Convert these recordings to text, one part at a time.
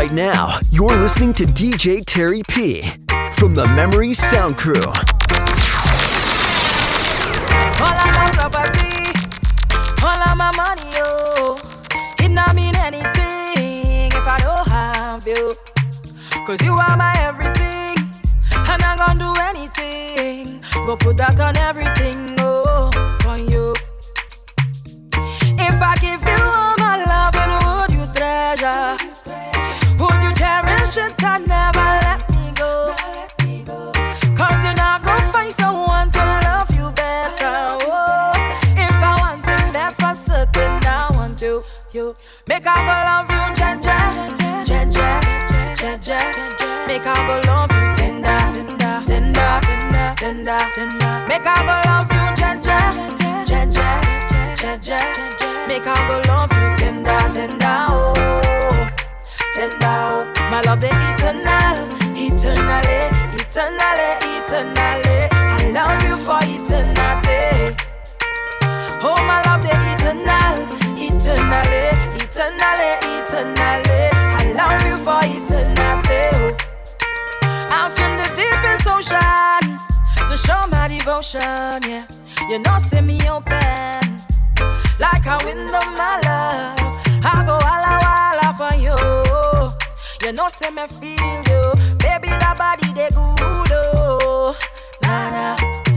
Right now, you're listening to DJ Terry P from the Memory Sound Crew. All of my property, all of my money, oh, it not mean anything if I don't have you. Cause you are my everything, and I'm gonna do anything. Go put that on everything, I go love you, Jaja, Jaja, Jaja. Make I go love you, tender, tender, tender, tender. Make I go love you, Jaja, Jaja, Jaja. Make I go love you, tender, tender, oh, tender. Oh. My love, the eternal, eternally, eternally, eternally. I love you for eternity. Oh, my love, the eternal, eternally, eternally, eternally. I love you for eternity. Out from the deepest ocean to show my devotion, yeah. You know, see me open like a window, my love. I go walla walla for you. You know, say me feel you, baby. That body they good, oh. Nah nah.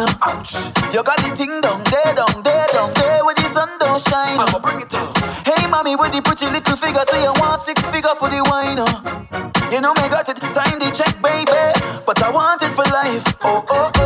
Ouch. You got the ting dong, there dong, there dong, there where the sun don't shine. I'ma bring it up. Hey mommy, where the pretty little figure say you want six figure for the wine? You know me got it, sign the check, baby, but I want it for life. Oh oh. oh.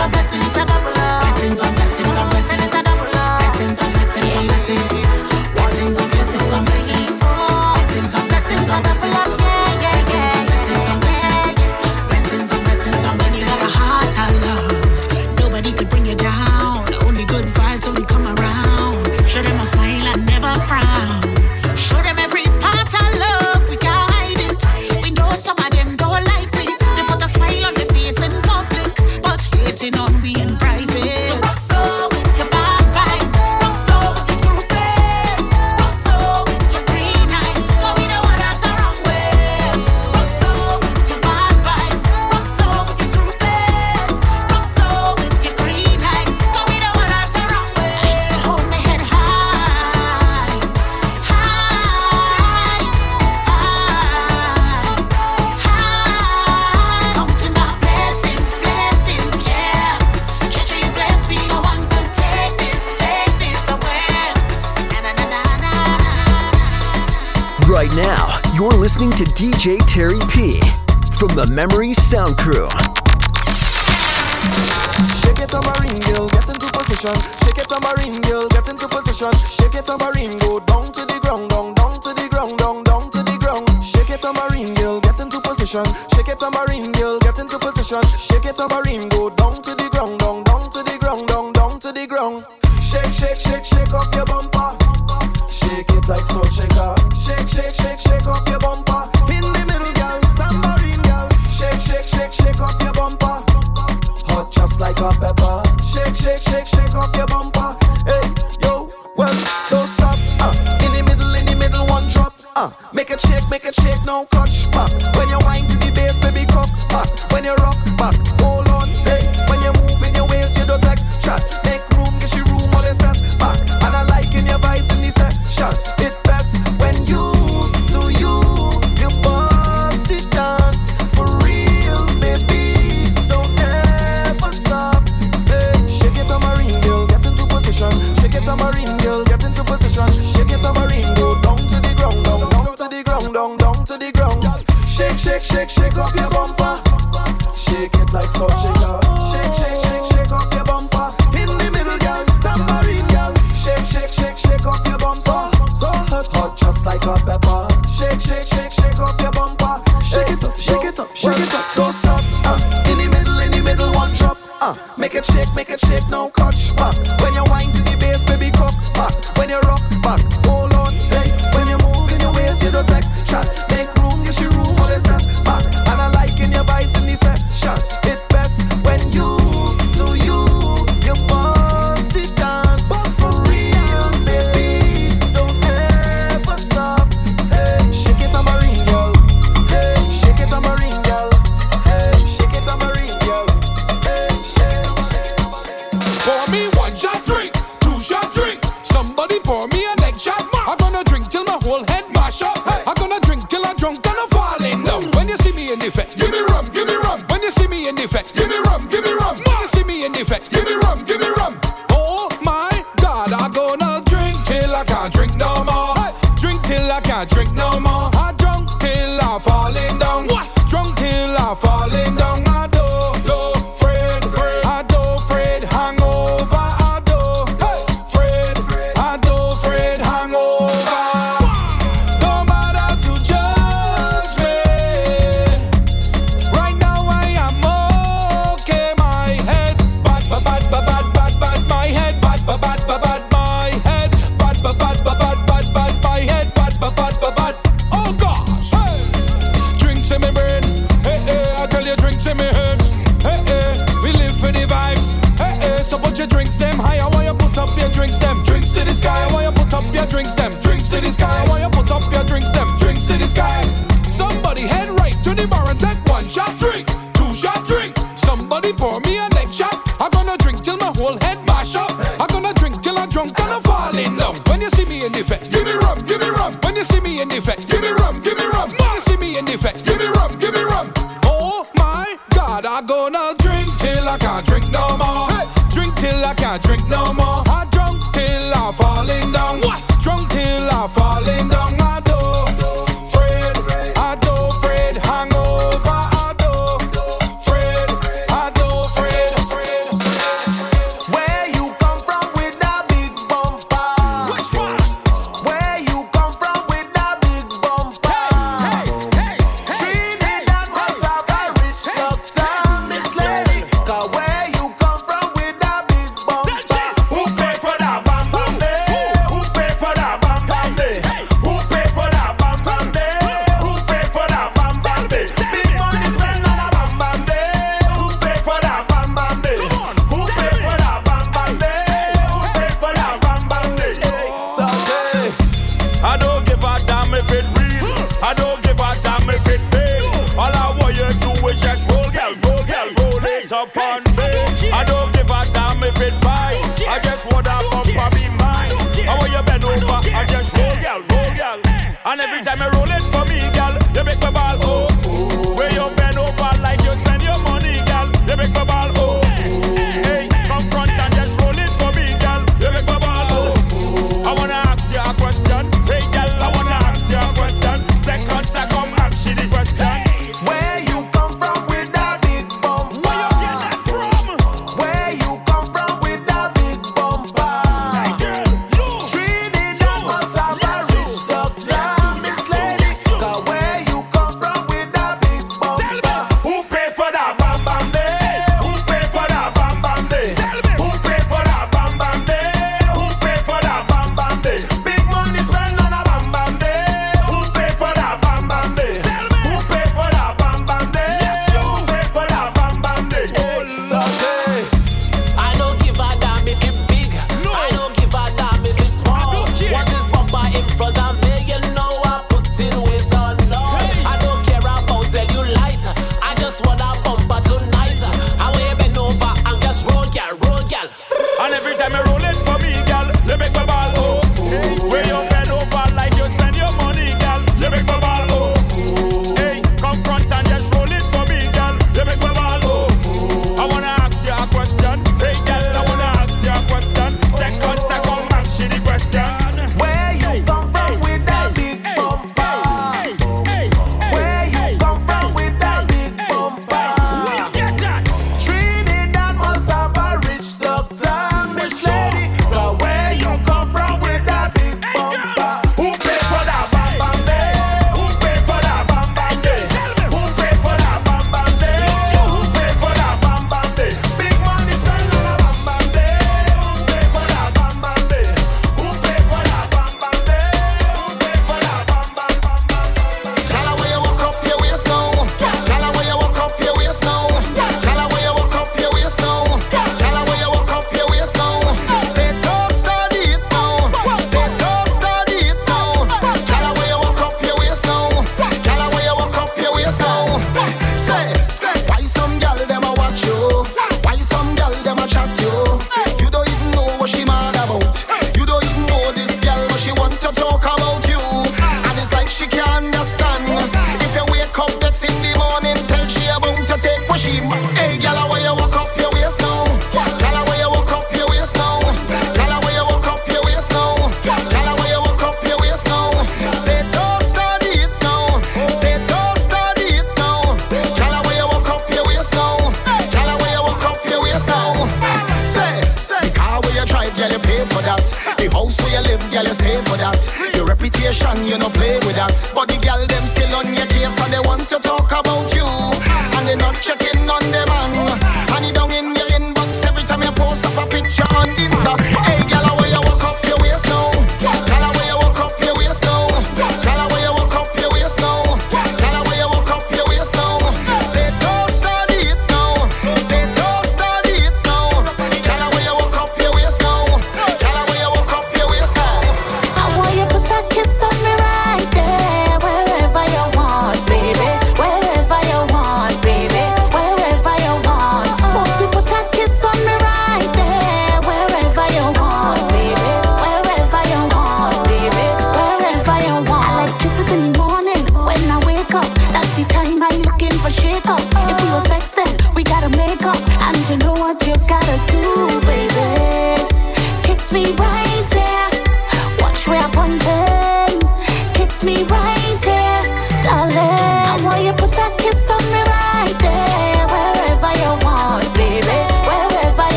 a blessing, it's a Memory Sound Crew. Make a shake, make a shake, no cut back. When you wind to the bass, baby, cock back. When you rock back, hold on. up on me. I don't give a damn if it buy. I just want that bumper be mine. I want you bend over? I just roll, oh, girl, roll, girl. And every time I roll.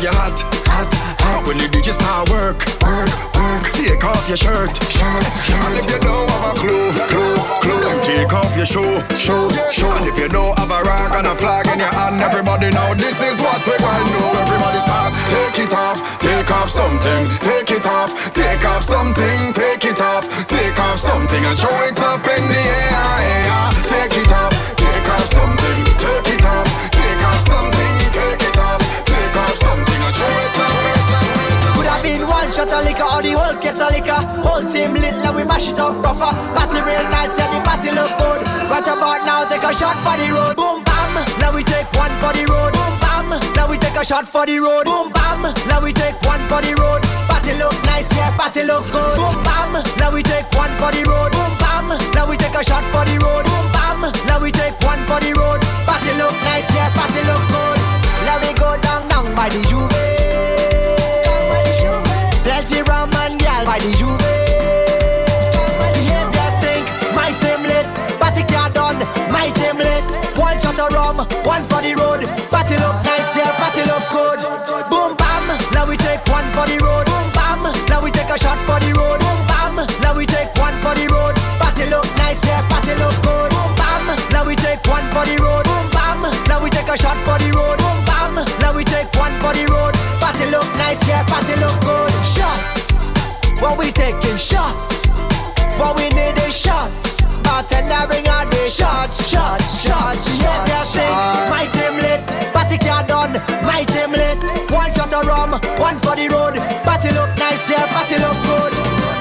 off your hat, hat, hat. When the DJ start work, work, work. Take off your shirt, shirt, shirt. And if you don't have a clue, clue, clue, then take off your shoe, shoe, shoe. And if you don't have a rag and a flag in your hand, everybody know this is what we gonna do. Everybody stop, take it off, take off something, take it off, take off something, take it off, take off something, and show it up in the air. Take it off, take off something, take it off, take off something. shot a liquor or the whole case a liquor. Whole team lit like we mash it up proper. Party real nice, yeah, the party look good. Right about now, take a shot for the road. Boom bam, now we take one for the road. Boom bam, now we take a shot for the road. Boom bam, now we take one for the road. Party look nice, yeah, party look good. Boom bam, now we take one for the road. Boom bam, now we take a shot for the road. Boom bam, now we take one for the road. Party look nice, yeah, party look good. Now we go down down by the Juve. And gal by the Juve. Stink, my team lit. Party car done, my team lit. One shot of rum, one for the road. Party look nice, yeah, party look good. Boom bam, now we take one for the road. Boom bam, now we take a shot for the road. Boom bam, now we take one for the road. Party look nice, yeah, party look good. Boom bam, now we take one for the road. Boom bam, now we take a shot for what we taking shots. What we need is shots. Bartender bring out the shots, shots, shots. Yeah, yeah, thing. My team lit, party car done. My team lit. One shot of rum, one for the road. Party look nice, yeah, party look good.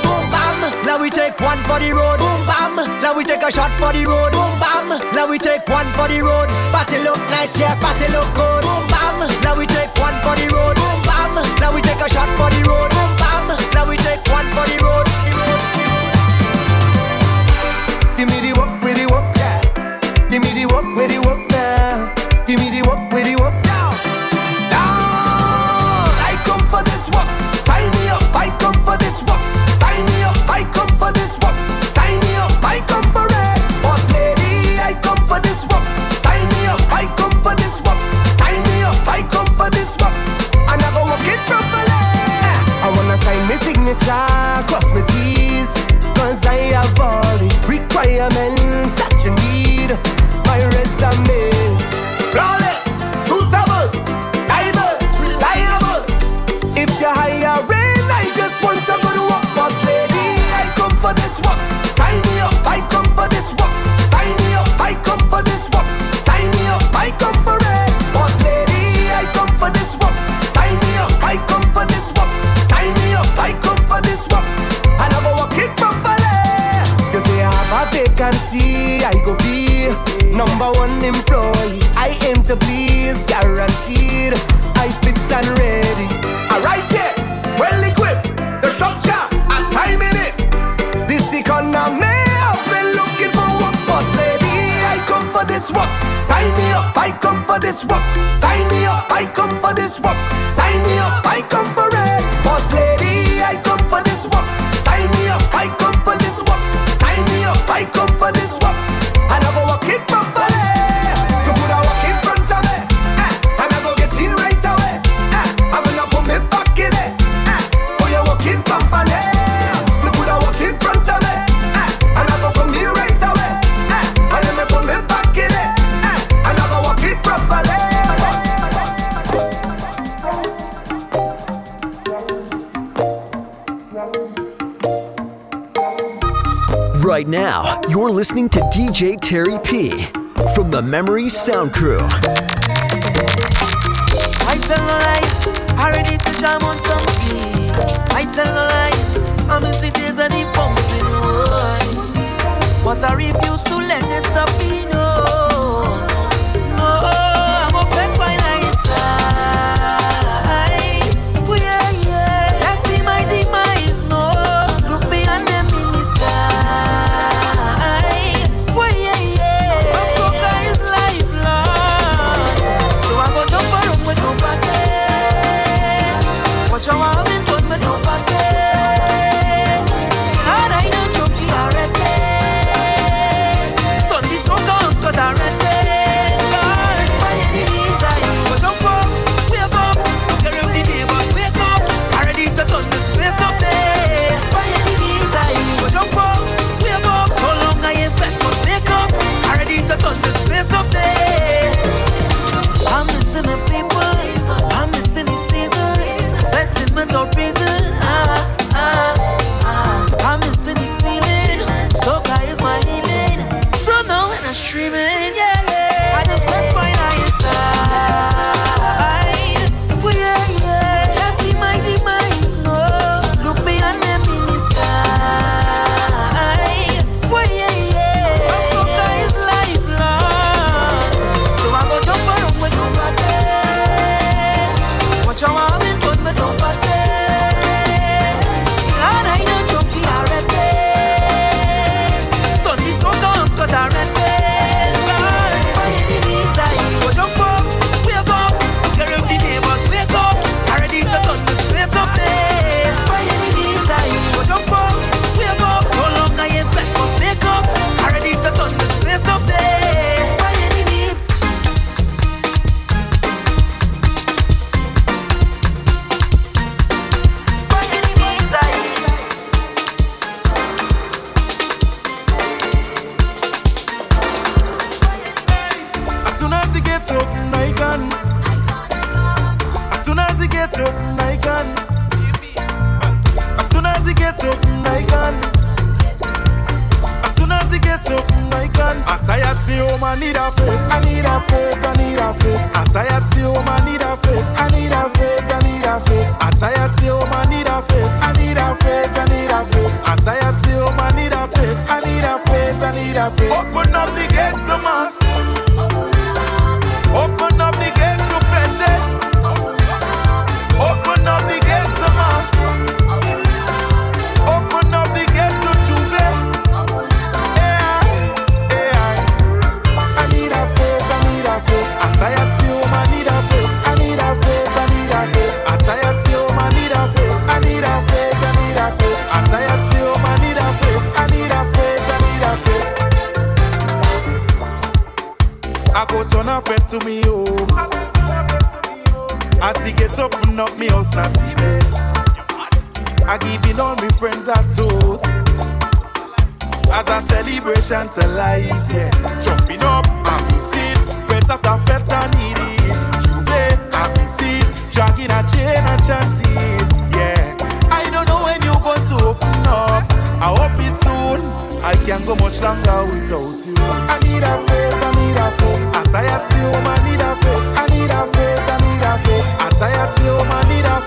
Boom bam, now we take one for the road. Boom bam, now we take a shot for the road. Boom bam, now we take one for the road. Party look nice, yeah, party look good. Boom bam, now we take one for the road. Boom bam, now we take a shot for the road. Boom bam, now we take one for the road. Give me the work with the work, yeah. Give me the work with the work my listening to DJ Terry P from the Memory Sound Crew. I tell no lie, I ready to jam on. I tell no lie, I'm in cities and it pumping. But I refuse to let this stop me, no. and all my friends are toast. As a celebration to life, yeah. Jumping up, I miss it. Fete after fete, I need it. J'ouvert, I miss it. Dragging a chain and chanting, yeah. I don't know when you're going to open up. I hope it's soon. I can't go much longer without you. I need a faith, I need a faith. I'm tired still, I need a faith. I need a faith, I need a faith. I'm tired still, I need a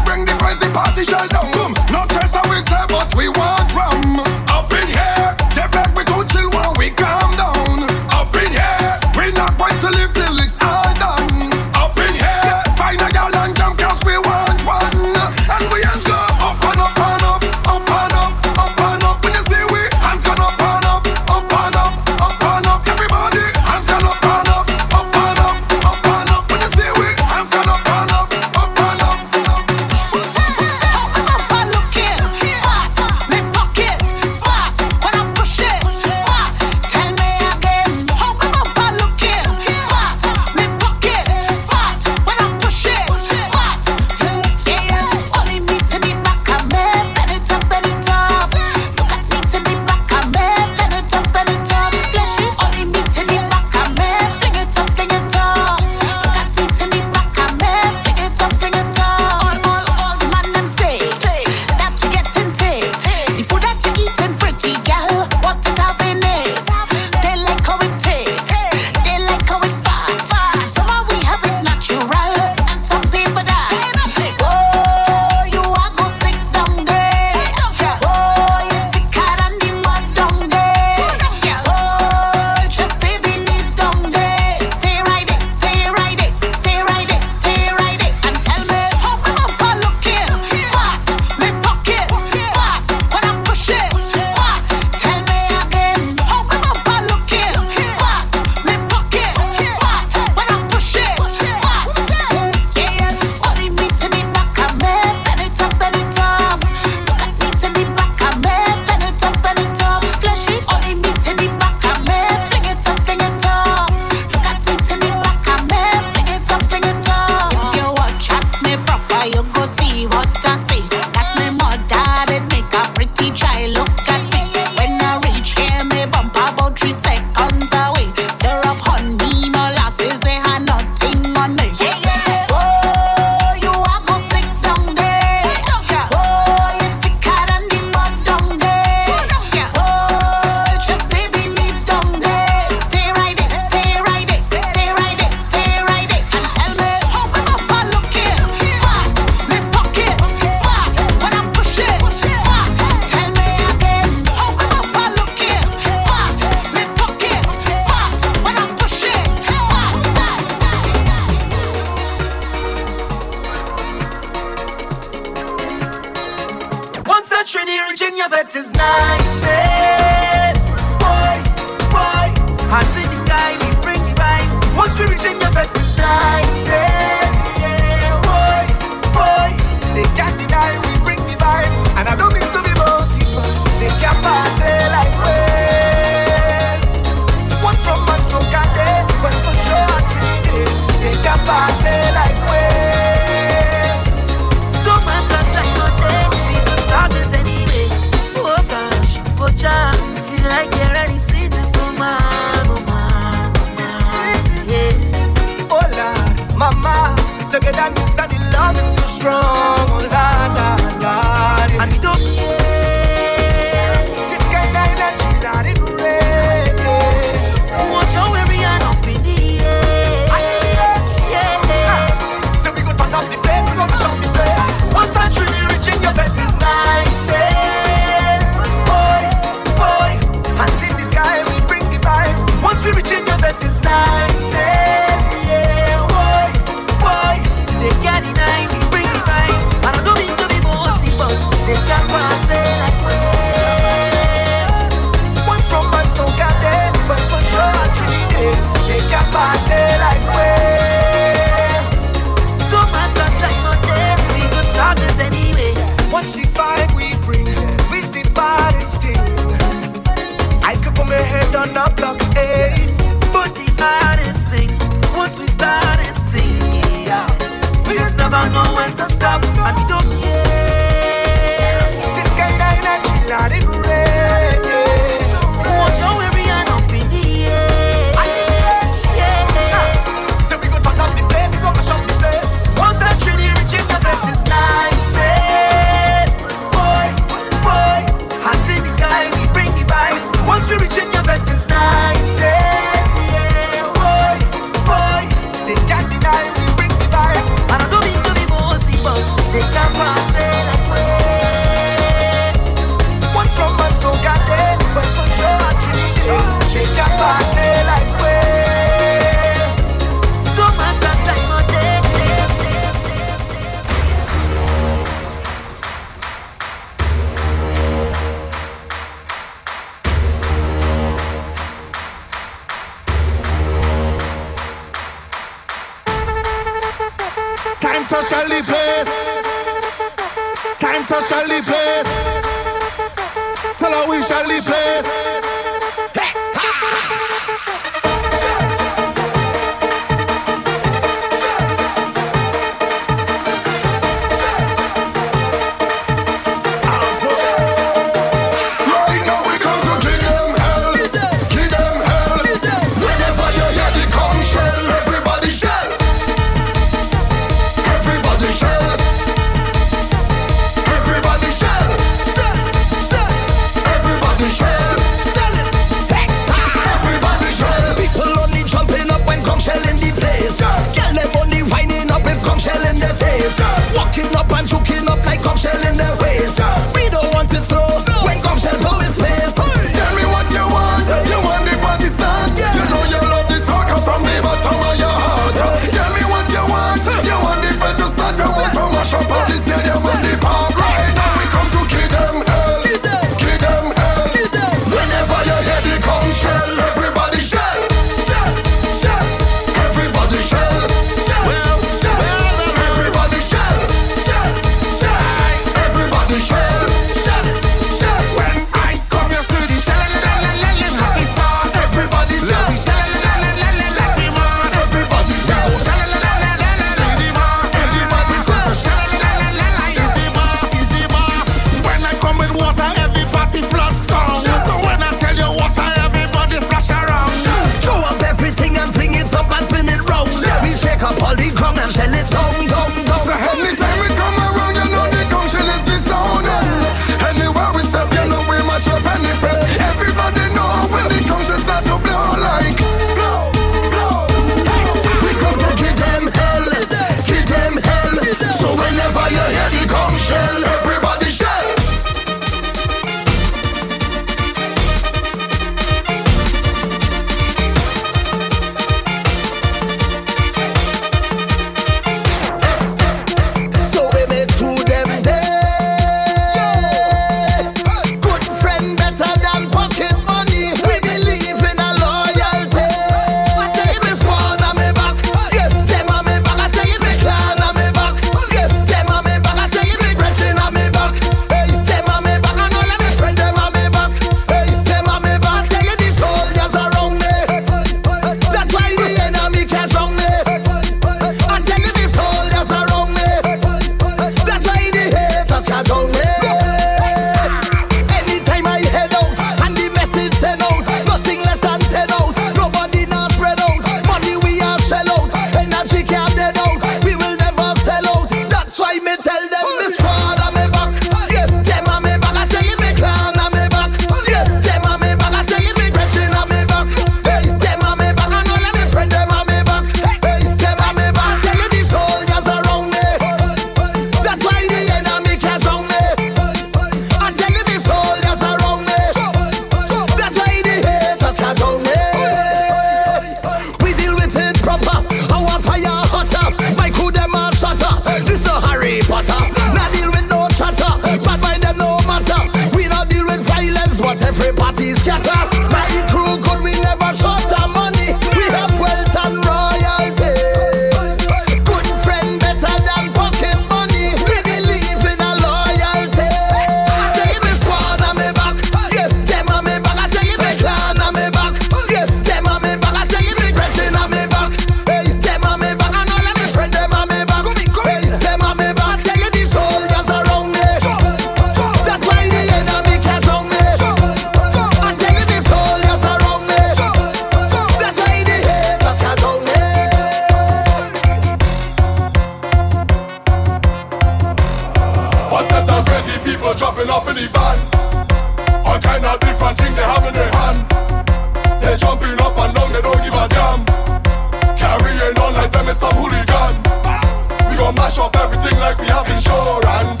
insurance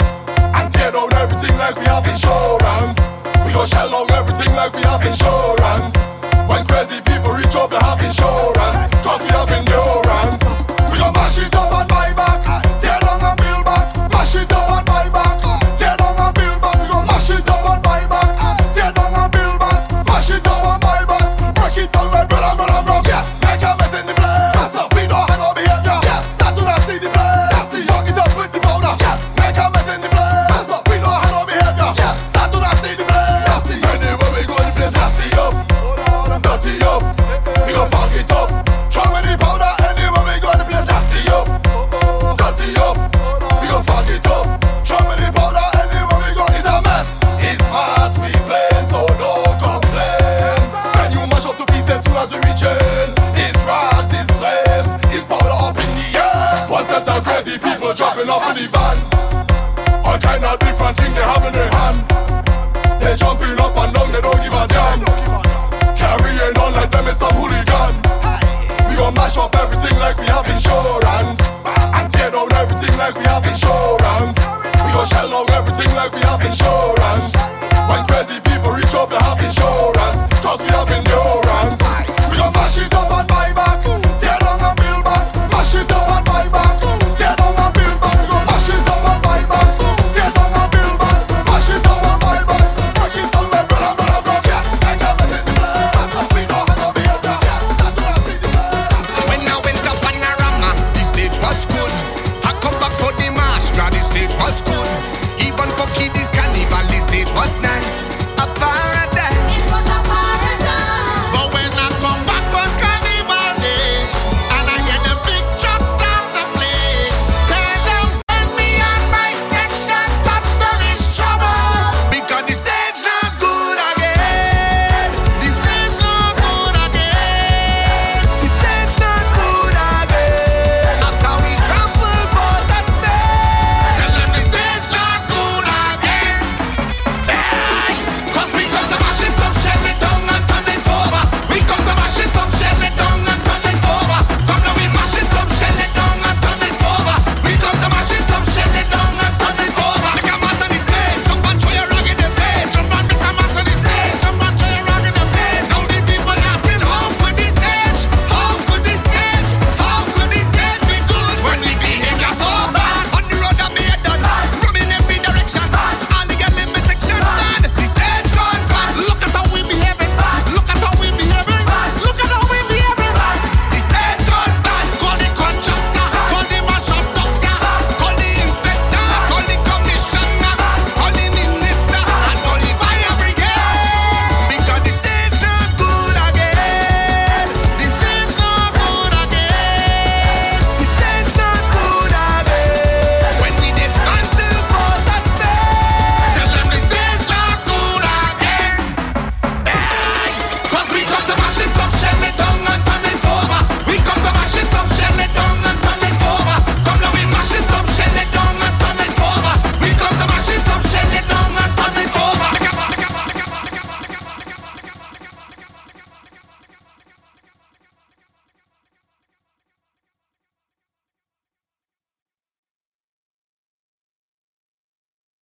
and tear down everything like we have insurance. We go shell down everything like we have insurance. When crazy people reach up, they have insurance. Thing like we have insurance. When crazy people reach up, they have insurance.